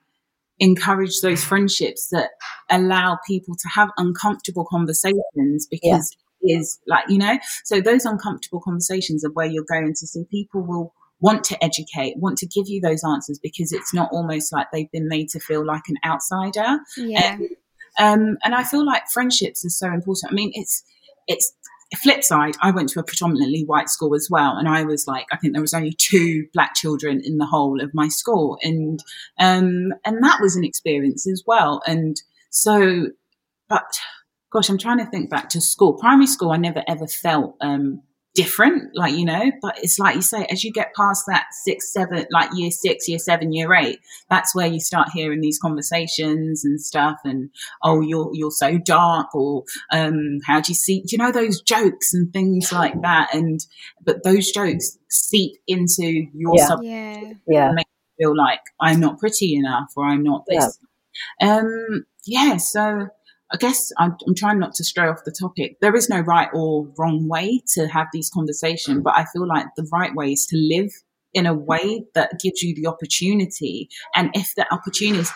encourage those friendships that allow people to have uncomfortable conversations because yeah. is like you know? So those uncomfortable conversations are where you're going to see people will want to educate want to give you those answers because it's not almost like they've been made to feel like an outsider. Yeah. Um, and i feel like friendships are so important. I mean it's it's flip side, I went to a predominantly white school as well, and I was like, I think there was only two black children in the whole of my school, and um, and that was an experience as well. And so, but gosh, I'm trying to think back to school. Primary school, I never ever felt um, different, like, you know, but it's like you say, as you get past that six, seven, like year six, year seven, year eight, that's where you start hearing these conversations and stuff. And, oh, you're, you're so dark or, um, how do you see, do you know, those jokes and things like that? And, but those jokes seep into your yeah. sub- yeah. yeah. make you feel like I'm not pretty enough or I'm not this. Yeah. Um, yeah. So, I guess I'm, I'm, trying not to stray off the topic. There is no right or wrong way to have these conversations, but I feel like the right way is to live in a way that gives you the opportunity. And if the opportunity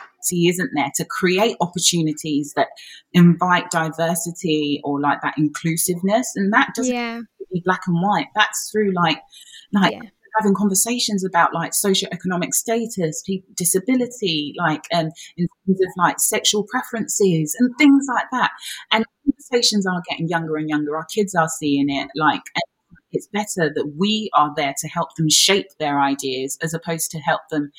isn't there to create opportunities that invite diversity or like that inclusiveness, and that doesn't Yeah. be black and white. That's through like like Yeah. having conversations about like socioeconomic status, people, disability, like um, in of like sexual preferences and things like that. And conversations are getting younger and younger. Our kids are seeing it. Like it's better that we are there to help them shape their ideas as opposed to help them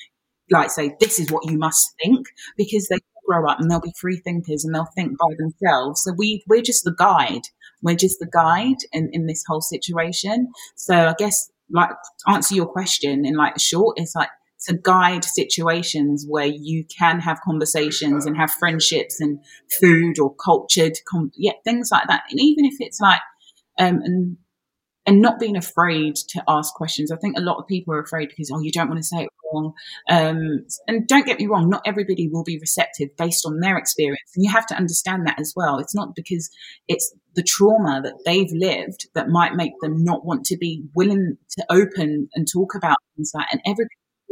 like say this is what you must think because they grow up and they'll be free thinkers and they'll think by themselves. So we we're just the guide. We're just the guide in, in this whole situation. So I guess like answer your question in like short, it's like to guide situations where you can have conversations and have friendships and food or cultured, com- yeah, things like that. And even if it's like, um, and and not being afraid to ask questions. I think a lot of people are afraid because oh, you don't want to say it wrong. Um, and don't get me wrong, not everybody will be receptive based on their experience, and you have to understand that as well. It's not because it's the trauma that they've lived that might make them not want to be willing to open and talk about things like. And every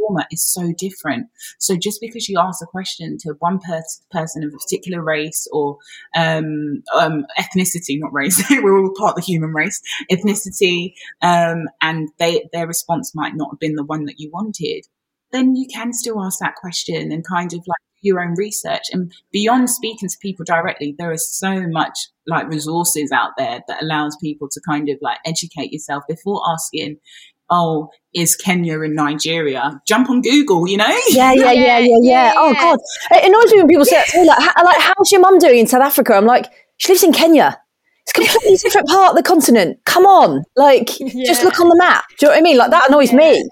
trauma is so different. So just because you ask a question to one pers- person of a particular race or um, um, ethnicity, not race, we're all part of the human race, ethnicity, um, and they their response might not have been the one that you wanted, then you can still ask that question and kind of like your own research. And beyond speaking to people directly, there is so much like resources out there that allows people to kind of like educate yourself before asking, oh, is Kenya in Nigeria? Jump on Google, you know? Yeah, yeah, yeah, yeah, yeah. Oh Yeah. god, it annoys me when people say that to me. Like, how, like, how's your mum doing in South Africa? I'm like, she lives in Kenya. It's a completely different part of the continent. Come on, like, just look on the map. Do you know what I mean? Like that annoys me.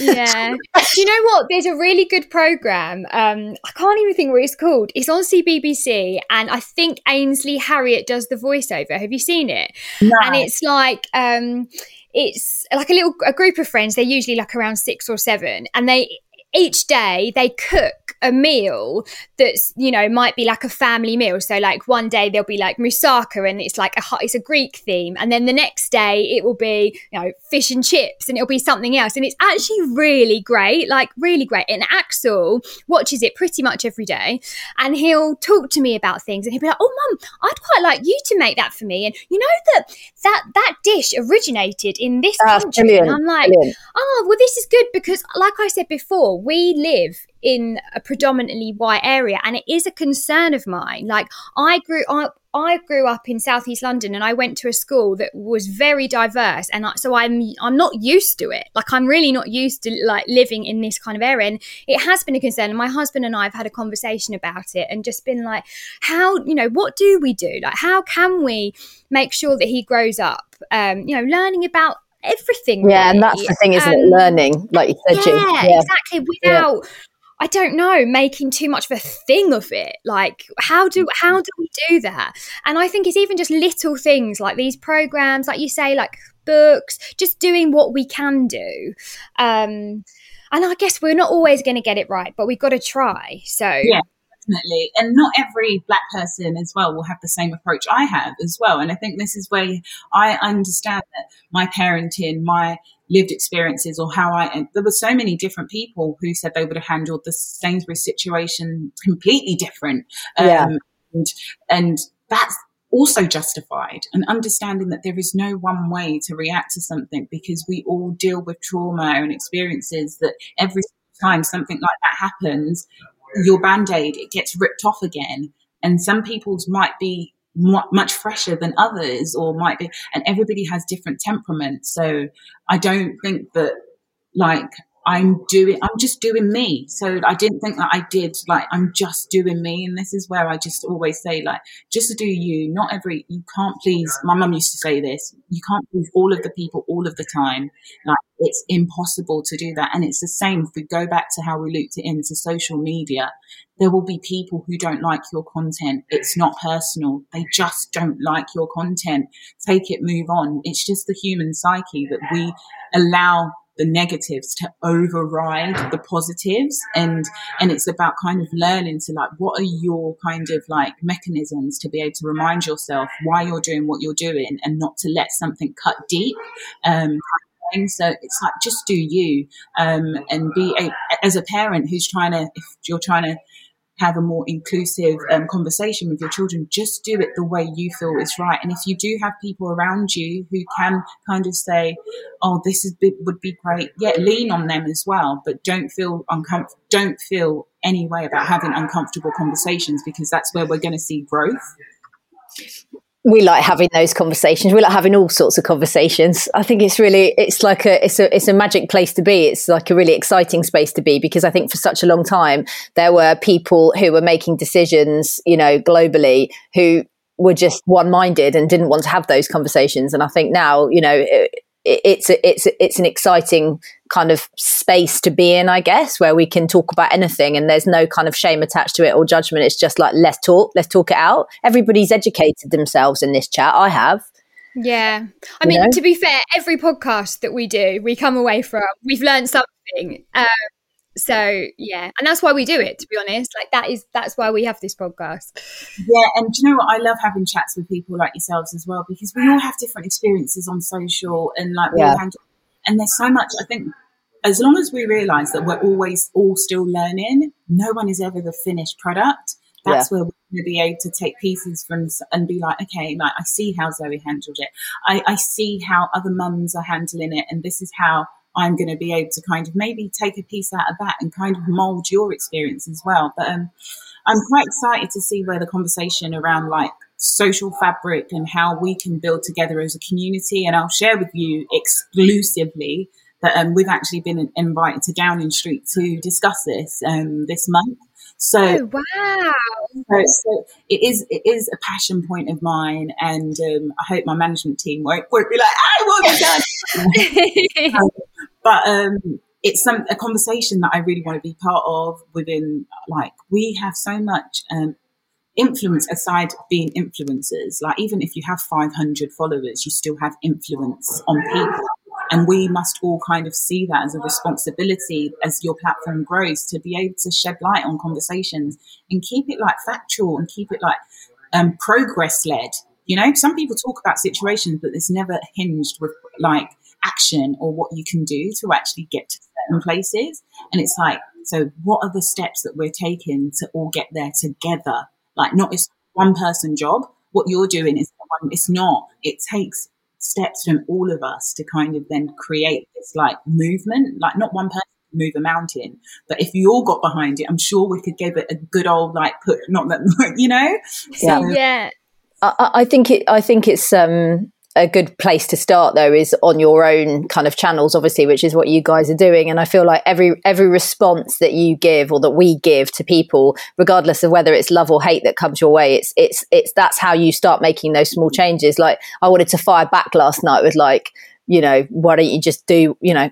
yeah. Do you know what? There's a really good program. Um, I can't even think what it's called. It's on CBBC, and I think Ainsley Harriott does the voiceover. Have you seen it? No. And it's like um, it's like a little a group of friends. They're usually like around six or seven, and they each day they cook a meal that's you know might be like a family meal. So like one day there'll be like moussaka and it's like a it's a greek theme. And then the next day it will be you know fish and chips and it'll be something else. And it's actually really great like really great. And axel watches it pretty much every day and he'll talk to me about things and he'll be like oh mum i'd quite like you to make that for me. And you know that that that dish originated in this Ah, country? Brilliant, and i'm like brilliant. oh well this is good because like i said before we live in a predominantly white area and it is a concern of mine. Like i grew up I grew up in southeast London and I went to a school that was very diverse and so I'm I'm not used to it. Like I'm really not used to like living in this kind of area and it has been a concern. And my husband and I have had a conversation about it and just been like how you know what do we do? Like how can we make sure that he grows up um you know learning about everything Yeah, and that's the thing, isn't it? Um, Learning, like you said, G. yeah, exactly. Without, I don't know, making too much of a thing of it. Like, how do how do we do that? And I think it's even just little things like these programs, like you say, like books, just doing what we can do. Um, and I guess we're not always going to get it right, but we've got to try. So Yeah. Definitely. And not every black person as well will have the same approach I have as well. And I think this is where I understand that my parenting, my lived experiences, or how I, there were so many different people who said they would have handled the Sainsbury's situation completely different. Yeah. Um, and, and that's also justified and understanding that there is no one way to react to something because we all deal with trauma and experiences that every time something like that happens, your band-aid it gets ripped off again and some people's might be much fresher than others or might be and everybody has different temperaments. So i don't think that like i'm doing i'm just doing me. So i didn't think that i did like i'm just doing me. And this is where i just always say like just to do you not every you can't please my mum used to say this you can't please all of the people all of the time. Like it's impossible to do that. And it's the same if we go back to how we looped it into social media. There will be people who don't like your content. It's not personal. They just don't like your content. Take it move on. It's just the human psyche that we allow the negatives to override the positives and and it's about kind of learning to like what are your kind of like mechanisms to be able to remind yourself why you're doing what you're doing and not to let something cut deep um. So it's like just do you, um, and be a, as a parent who's trying to if you're trying to have a more inclusive um, conversation with your children, just do it the way you feel is right. And if you do have people around you who can kind of say, "Oh, this is would be great," yeah, lean on them as well. But don't feel uncomfortable. Don't feel any way about having uncomfortable conversations because that's where we're going to see growth we like having those conversations. We like having all sorts of conversations. I think it's really, it's like a, it's a, it's a magic place to be. It's like a really exciting space to be because I think for such a long time there were people who were making decisions, you know, globally who were just one minded and didn't want to have those conversations. And I think now, you know, it, it's a, it's a, it's an exciting kind of space to be in, I guess, where we can talk about anything and there's no kind of shame attached to it or judgment. It's just like let's talk, let's talk it out. Everybody's educated themselves in this chat. I have. Yeah, I you mean, know? to be fair, every podcast that we do, we come away from we've learned something. Um, so yeah and that's why we do it to be honest like that is that's why we have this podcast yeah and you know what i love having chats with people like yourselves as well because we all have different experiences on social and like yeah. handle, and there's so much i think as long as we realize that we're always all still learning no one is ever the finished product that's yeah. where we're going to be able to take pieces from and be like, okay, like I see how Zoe handled it. I, I see how other mums are handling it, and this is how I'm going to be able to kind of maybe take a piece out of that and kind of mold your experience as well. But um, I'm quite excited to see where the conversation around like social fabric and how we can build together as a community. And I'll share with you exclusively that um, we've actually been invited to Downing Street to discuss this um, this month. So oh, wow! So, so, it is it is a passion point of mine, and um, I hope my management team won't, won't be like, "I want to done." um, but um, it's some a conversation that I really want to be part of. Within like we have so much um, influence aside being influencers. Like even if you have 500 followers, you still have influence on people. And we must all kind of see that as a responsibility as your platform grows to be able to shed light on conversations and keep it like factual and keep it like um, progress led. You know, some people talk about situations, but it's never hinged with like action or what you can do to actually get to certain places. And it's like, so what are the steps that we're taking to all get there together? Like, not it's one person job. What you're doing is it's not. It takes steps from all of us to kind of then create this like movement, like not one person move a mountain. But if you all got behind it, I'm sure we could give it a good old like put, not that you know. So, yeah, I, I, think it. I think it's um a good place to start though is on your own kind of channels obviously which is what you guys are doing. And i feel like every every response that you give or that we give to people regardless of whether it's love or hate that comes your way it's it's it's that's how you start making those small changes. Like i wanted to fire back last night with like you know why don't you just do you know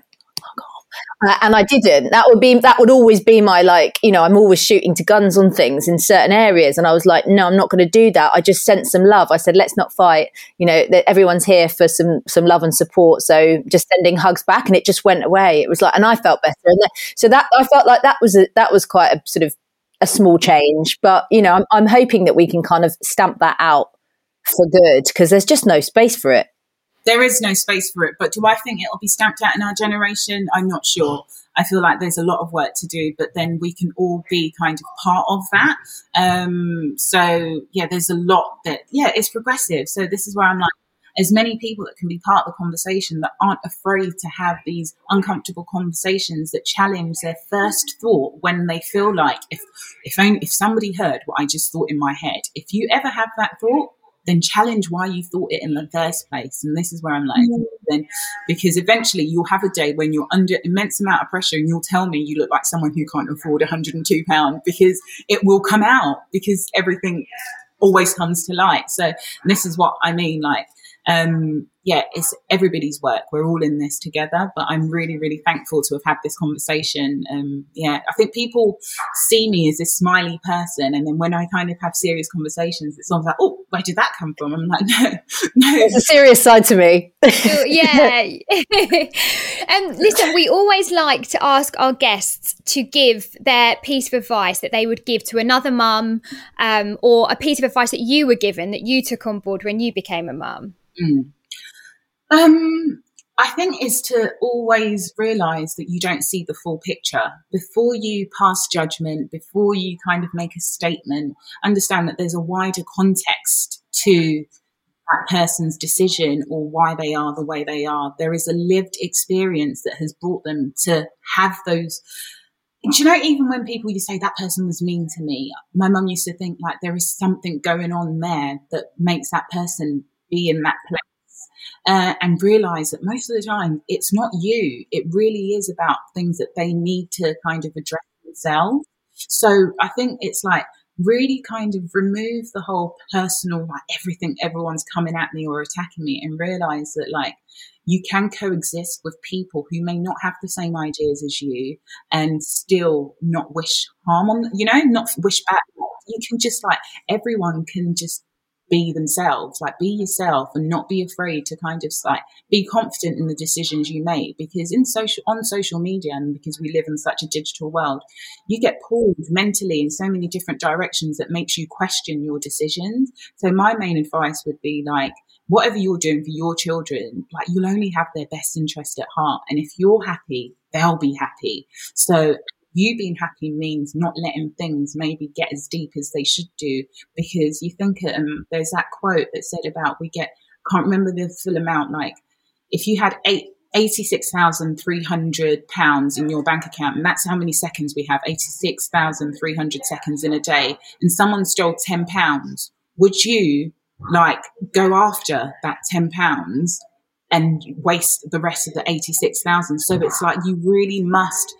uh, and I didn't. That would be that would always be my like. You know, I'm always shooting to guns on things in certain areas, and I was like, no, I'm not going to do that. I just sent some love. I said, let's not fight. You know, that everyone's here for some some love and support. So just sending hugs back, and it just went away. It was like, and I felt better. And so that I felt like that was a, that was quite a sort of a small change. But you know, I'm, I'm hoping that we can kind of stamp that out for good because there's just no space for it there is no space for it. But do I think it'll be stamped out in our generation? I'm not sure. I feel like there's a lot of work to do, but then we can all be kind of part of that. Um, so yeah, there's a lot that, yeah, it's progressive. So this is where I'm like, as many people that can be part of the conversation that aren't afraid to have these uncomfortable conversations that challenge their first thought when they feel like if if only if somebody heard what I just thought in my head. If you ever have that thought, then challenge why you thought it in the first place. And this is where I'm like, mm. then because eventually you'll have a day when you're under immense amount of pressure and you'll tell me you look like someone who can't afford 102 pounds because it will come out because everything always comes to light. So this is what I mean, like um, yeah, it's everybody's work. We're all in this together, but I'm really, really thankful to have had this conversation. Um, yeah, I think people see me as this smiley person, and then when I kind of have serious conversations, it's almost like, oh, where did that come from? I'm like, no, no, it's a serious side to me. yeah, and um, listen, we always like to ask our guests to give their piece of advice that they would give to another mum, um, or a piece of advice that you were given that you took on board when you became a mum. Mm. Um, I think is to always realize that you don't see the full picture before you pass judgment, before you kind of make a statement. Understand that there's a wider context to that person's decision or why they are the way they are. There is a lived experience that has brought them to have those. Do you know, even when people you say that person was mean to me, my mum used to think like there is something going on there that makes that person be in that place uh, and realize that most of the time it's not you. It really is about things that they need to kind of address themselves. So I think it's like really kind of remove the whole personal, like everything, everyone's coming at me or attacking me and realize that like you can coexist with people who may not have the same ideas as you and still not wish harm on, you know, not wish bad. You can just like, everyone can just be themselves, like be yourself and not be afraid to kind of like be confident in the decisions you make because in social, on social media and because we live in such a digital world, you get pulled mentally in so many different directions that makes you question your decisions. So my main advice would be like, whatever you're doing for your children, like you'll only have their best interest at heart. And if you're happy, they'll be happy. So you being happy means not letting things maybe get as deep as they should do because you think um, there's that quote that said about we get can't remember the full amount like if you had eight 86,300 pounds in your bank account, and that's how many seconds we have 86,300 seconds in a day, and someone stole 10 pounds, would you like go after that 10 pounds and waste the rest of the 86,000? So it's like you really must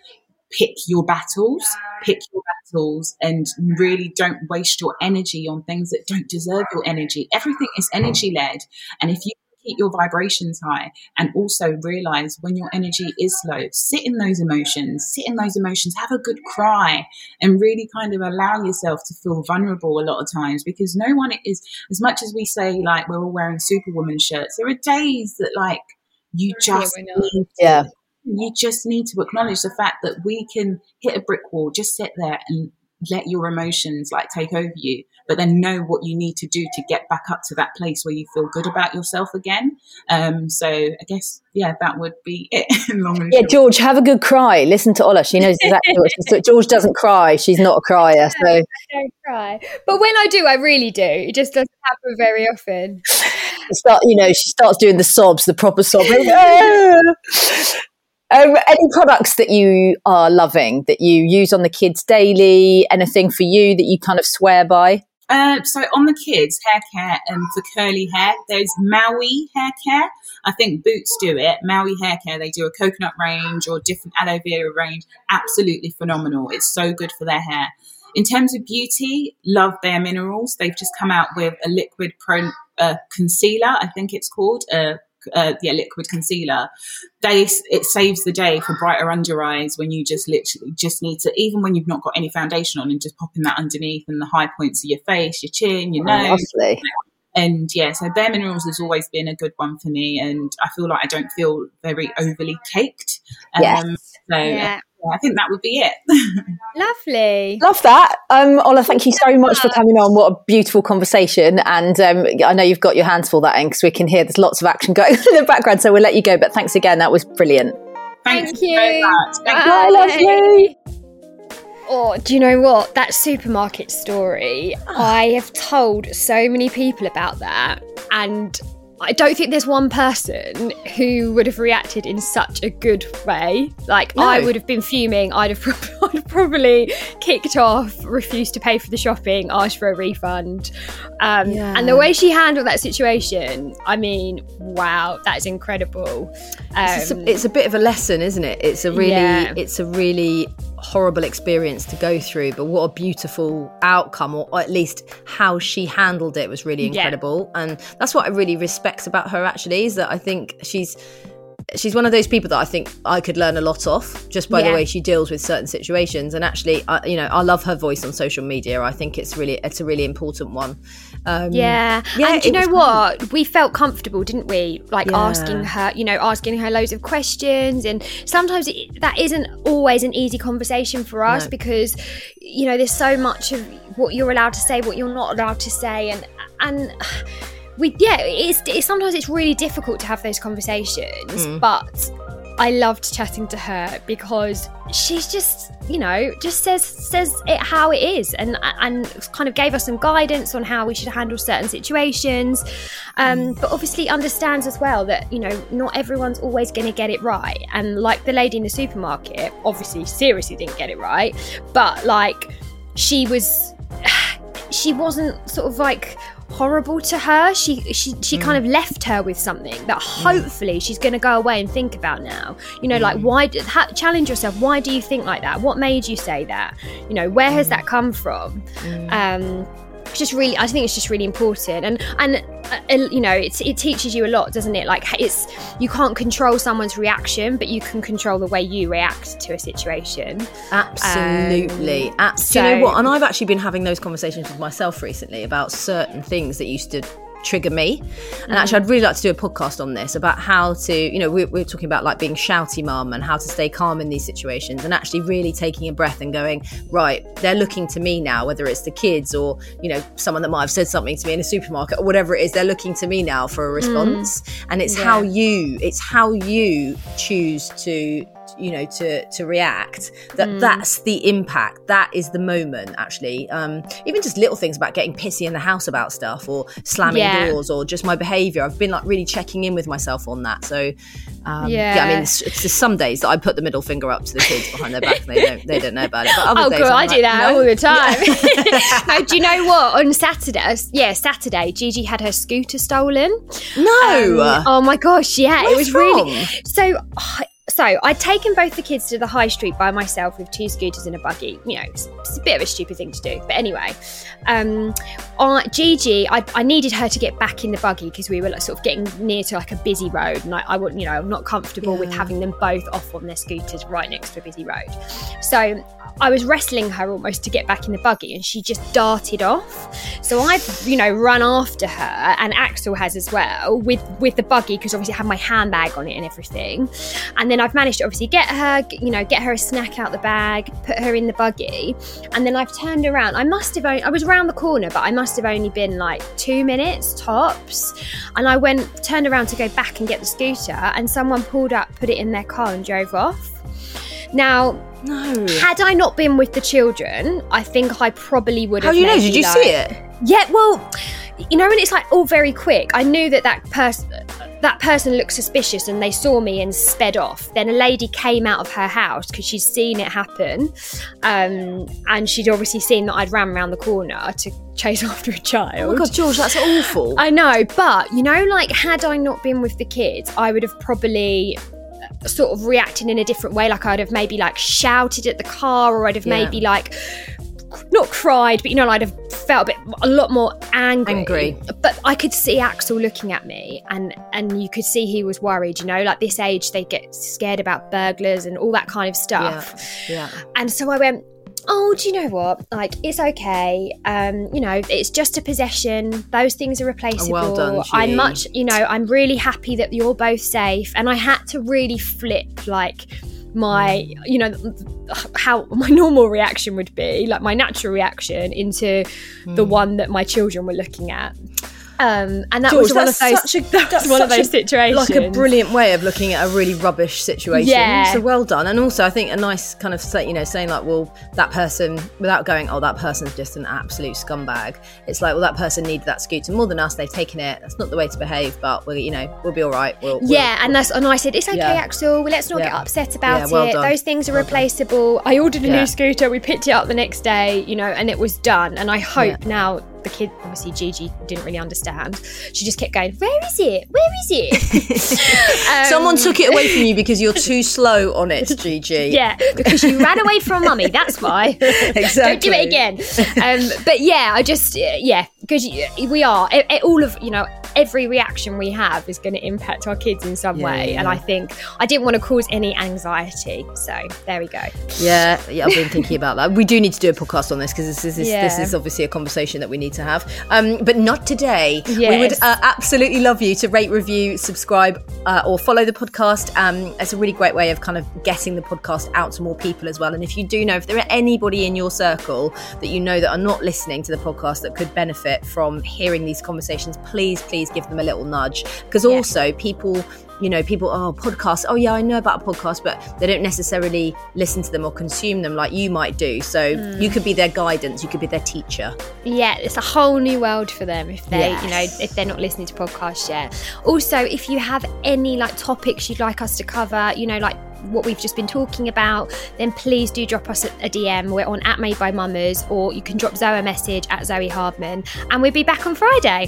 pick your battles, pick your battles, and really don't waste your energy on things that don't deserve your energy. Everything is energy led. And if you keep your vibrations high and also realize when your energy is low, sit in those emotions, sit in those emotions, have a good cry, and really kind of allow yourself to feel vulnerable a lot of times because no one is, as much as we say, like, we're all wearing Superwoman shirts, there are days that, like, you just yeah, need to yeah you just need to acknowledge the fact that we can hit a brick wall, just sit there and let your emotions like take over you, but then know what you need to do to get back up to that place where you feel good about yourself again. Um, so I guess, yeah, that would be it. yeah, George, have a good cry. Listen to Ola. She knows exactly what she's George doesn't cry. She's not a crier. So I don't cry. But when I do, I really do. It just doesn't happen very often. Start, you know, she starts doing the sobs, the proper sobbing. Um, any products that you are loving that you use on the kids daily? Anything for you that you kind of swear by? Uh, so on the kids hair care and for curly hair, there's Maui hair care. I think Boots do it. Maui hair care. They do a coconut range or different aloe vera range. Absolutely phenomenal. It's so good for their hair. In terms of beauty, love Bare Minerals. They've just come out with a liquid pro uh, concealer. I think it's called a uh, yeah, liquid concealer, they it saves the day for brighter under eyes when you just literally just need to even when you've not got any foundation on and just popping that underneath and the high points of your face, your chin, your oh, nose. Lovely. And yeah, so bare minerals has always been a good one for me, and I feel like I don't feel very overly caked. Um, yes. So yeah. I think that would be it. Lovely. Love that. Um, Ola, thank you so much for coming on. What a beautiful conversation. And um, I know you've got your hands full that end because we can hear there's lots of action going on in the background. So we'll let you go. But thanks again. That was brilliant. Thanks thank you. very much. Thank Bye, lovely. Oh, do you know what? That supermarket story, I have told so many people about that. And I don't think there's one person who would have reacted in such a good way. Like no. I would have been fuming. I'd have, I'd have, probably kicked off, refused to pay for the shopping, asked for a refund. Um, yeah. And the way she handled that situation, I mean, wow, that's incredible. Um, it's, a, it's, a, bit of a lesson, isn't it? It's a really, yeah. it's a really horrible experience to go through, but what a beautiful outcome, or at least how she handled it was really incredible. Yeah. And that's what I really respect about her actually, is that I think she's she's one of those people that I think I could learn a lot off just by yeah. the way she deals with certain situations. And actually, I, you know, I love her voice on social media. I think it's really, it's a really important one. Um, yeah. yeah, and you know what? We felt comfortable, didn't we? Like yeah. asking her, you know, asking her loads of questions, and sometimes it, that isn't always an easy conversation for us no. because, you know, there's so much of what you're allowed to say, what you're not allowed to say, and and we yeah, it's, it's sometimes it's really difficult to have those conversations, but I loved chatting to her because she's just, you know, just says says it how it is, and and kind of gave us some guidance on how we should handle certain situations. Um, but obviously understands as well that you know not everyone's always going to get it right, and like the lady in the supermarket, obviously seriously didn't get it right, but like she was, she wasn't sort of like horrible to her. She she she mm. kind of left her with something that mm. hopefully she's going to go away and think about now. You know, like mm. why did ha- challenge yourself? Why do you think like that? What made you say that? You know, where has that come from? Um, it's just really, I think it's just really important, and and uh, you know, it's, it teaches you a lot, doesn't it? Like it's you can't control someone's reaction, but you can control the way you react to a situation. Absolutely. Um, Abs- Do you know what? And I've actually been having those conversations with myself recently about certain things that used to trigger me. And mm. actually, I'd really like to do a podcast on this about how to, you know, we're, we're talking about like being shouty mum and how to stay calm in these situations and actually really taking a breath and going, right, they're looking to me now, whether it's the kids or, you know, someone that might have said something to me in a supermarket or whatever it is, they're looking to me now for a mm. response. And it's how you, it's how you choose to you know to to react that that's the impact that is the moment actually um even just little things about getting pissy in the house about stuff or slamming Yeah. doors or just my behavior i've been like really checking in with myself on that so um yeah, i mean it's, it's just some days that i put the middle finger up to the kids behind their back and they don't they don't know about it but other Oh, days God, I'm I like, do that no. all the time. no, do you know what? On Saturday, yeah, Saturday, Gigi had her scooter stolen. no Um, oh my gosh, yeah, Where it was really from? so. So I'd taken both the kids to the high street by myself with two scooters and a buggy. You know, it's, it's a bit of a stupid thing to do, but anyway, um, Gigi, I, I needed her to get back in the buggy because we were like, sort of getting near to like a busy road, and I, I would, you know, I'm not comfortable with having them both off on their scooters right next to a busy road. So I was wrestling her almost to get back in the buggy, and she just darted off. So I've, you know, run after her, and Axel has as well with with the buggy because obviously I have my handbag on it and everything. And then I've managed to obviously get her, you know, get her a snack out the bag, put her in the buggy, and then I've turned around. I must have only, I was around the corner, but I must have only been like two minutes tops. And I went turned around to go back and get the scooter, and someone pulled up, put it in their car, and drove off. Now, no had I not been with the children, I think I probably would how have. do you know did you like- see it Yeah, well, you know, when it's like all very quick, I knew that that person. That person looked suspicious and they saw me and sped off. Then a lady came out of her house because she'd seen it happen. Um, and she'd obviously seen that I'd ran around the corner to chase after a child. oh my god george that's awful I know, but you know, like had I not been with the kids, I would have probably sort of reacting in a different way. Like I'd have maybe like shouted at the car, or I'd have Yeah. maybe like not cried, but you know, I'd have felt a bit a lot more angry. Angry. But I could see Axel looking at me, and and you could see he was worried. You know, like this age, they get scared about burglars and all that kind of stuff. yeah And so I went, Oh, do you know what? Like, it's okay. Um, you know, it's just a possession. Those things are replaceable. well done, I'm much, you know, I'm really happy that you're both safe. And I had to really flip, like, my, you know, how my normal reaction would be, like my natural reaction, into the Hmm. one that my children were looking at. Um, and that George, was one of those. such a- that was that's one of those a- situations. like a brilliant way of looking at a really rubbish situation. Yeah. So well done. And also, I think a nice kind of say, you know, saying like, well, that person, without going, oh, that person's just an absolute scumbag. It's like, well, that person needed that scooter more than us. They've taken it. That's not the way to behave, but we'll, you know, we'll be all right. We'll, we'll- Yeah, and that's and I said it's okay, Yeah. Axel. Well, let's not get upset about Yeah, well it. done. Those things are Well done. replaceable. I ordered a Yeah. new scooter. We picked it up the next day, you know, and it was done. And I hope Yeah. now the kid, obviously Gigi didn't really understand. She just kept going, "Where is it? Where is it?" Um, Someone took it away from you because you're too slow on it, Gigi. Yeah, because you ran away from mummy. That's why. Don't do it again. Um, but yeah, I just uh, yeah, because we are all of you know every reaction we have is going to impact our kids in some Yeah, way, yeah, and I think I didn't want to cause any anxiety. So there we go. Yeah, yeah, I've been thinking about that. We do need to do a podcast on this because this is this, this is obviously a conversation that we need to have. Um, but not today. We would uh, absolutely love you to rate, review, subscribe, uh, or follow the podcast. Um, it's a really great way of kind of getting the podcast out to more people as well. And if you do know if there are anybody in your circle that you know that are not listening to the podcast that could benefit from hearing these conversations, please, please please give them a little nudge because also people you know, people, oh, podcasts, oh, yeah, I know about a podcast, but they don't necessarily listen to them or consume them like you might do. So mm. you could be their guidance, you could be their teacher. Yeah, it's a whole new world for them if they, yes. you know, if they're not listening to podcasts yet. Also, if you have any like topics you'd like us to cover, you know, like what we've just been talking about, then please do drop us a DM. We're on at Made by Mamas, or you can drop Zoe a message at Zoe Hardman, and we'll be back on Friday.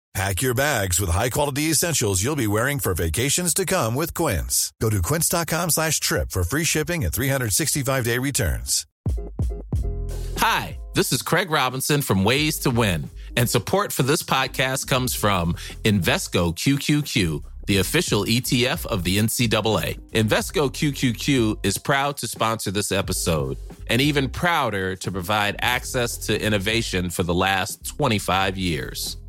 Pack your bags with high-quality essentials you'll be wearing for vacations to come with Quince. Go to quince.com slash trip for free shipping and 365-day returns. Hi, this is Craig Robinson from Ways to Win, and support for this podcast comes from Invesco QQQ, the official ETF of the NCAA. Invesco QQQ is proud to sponsor this episode and even prouder to provide access to innovation for the last 25 years.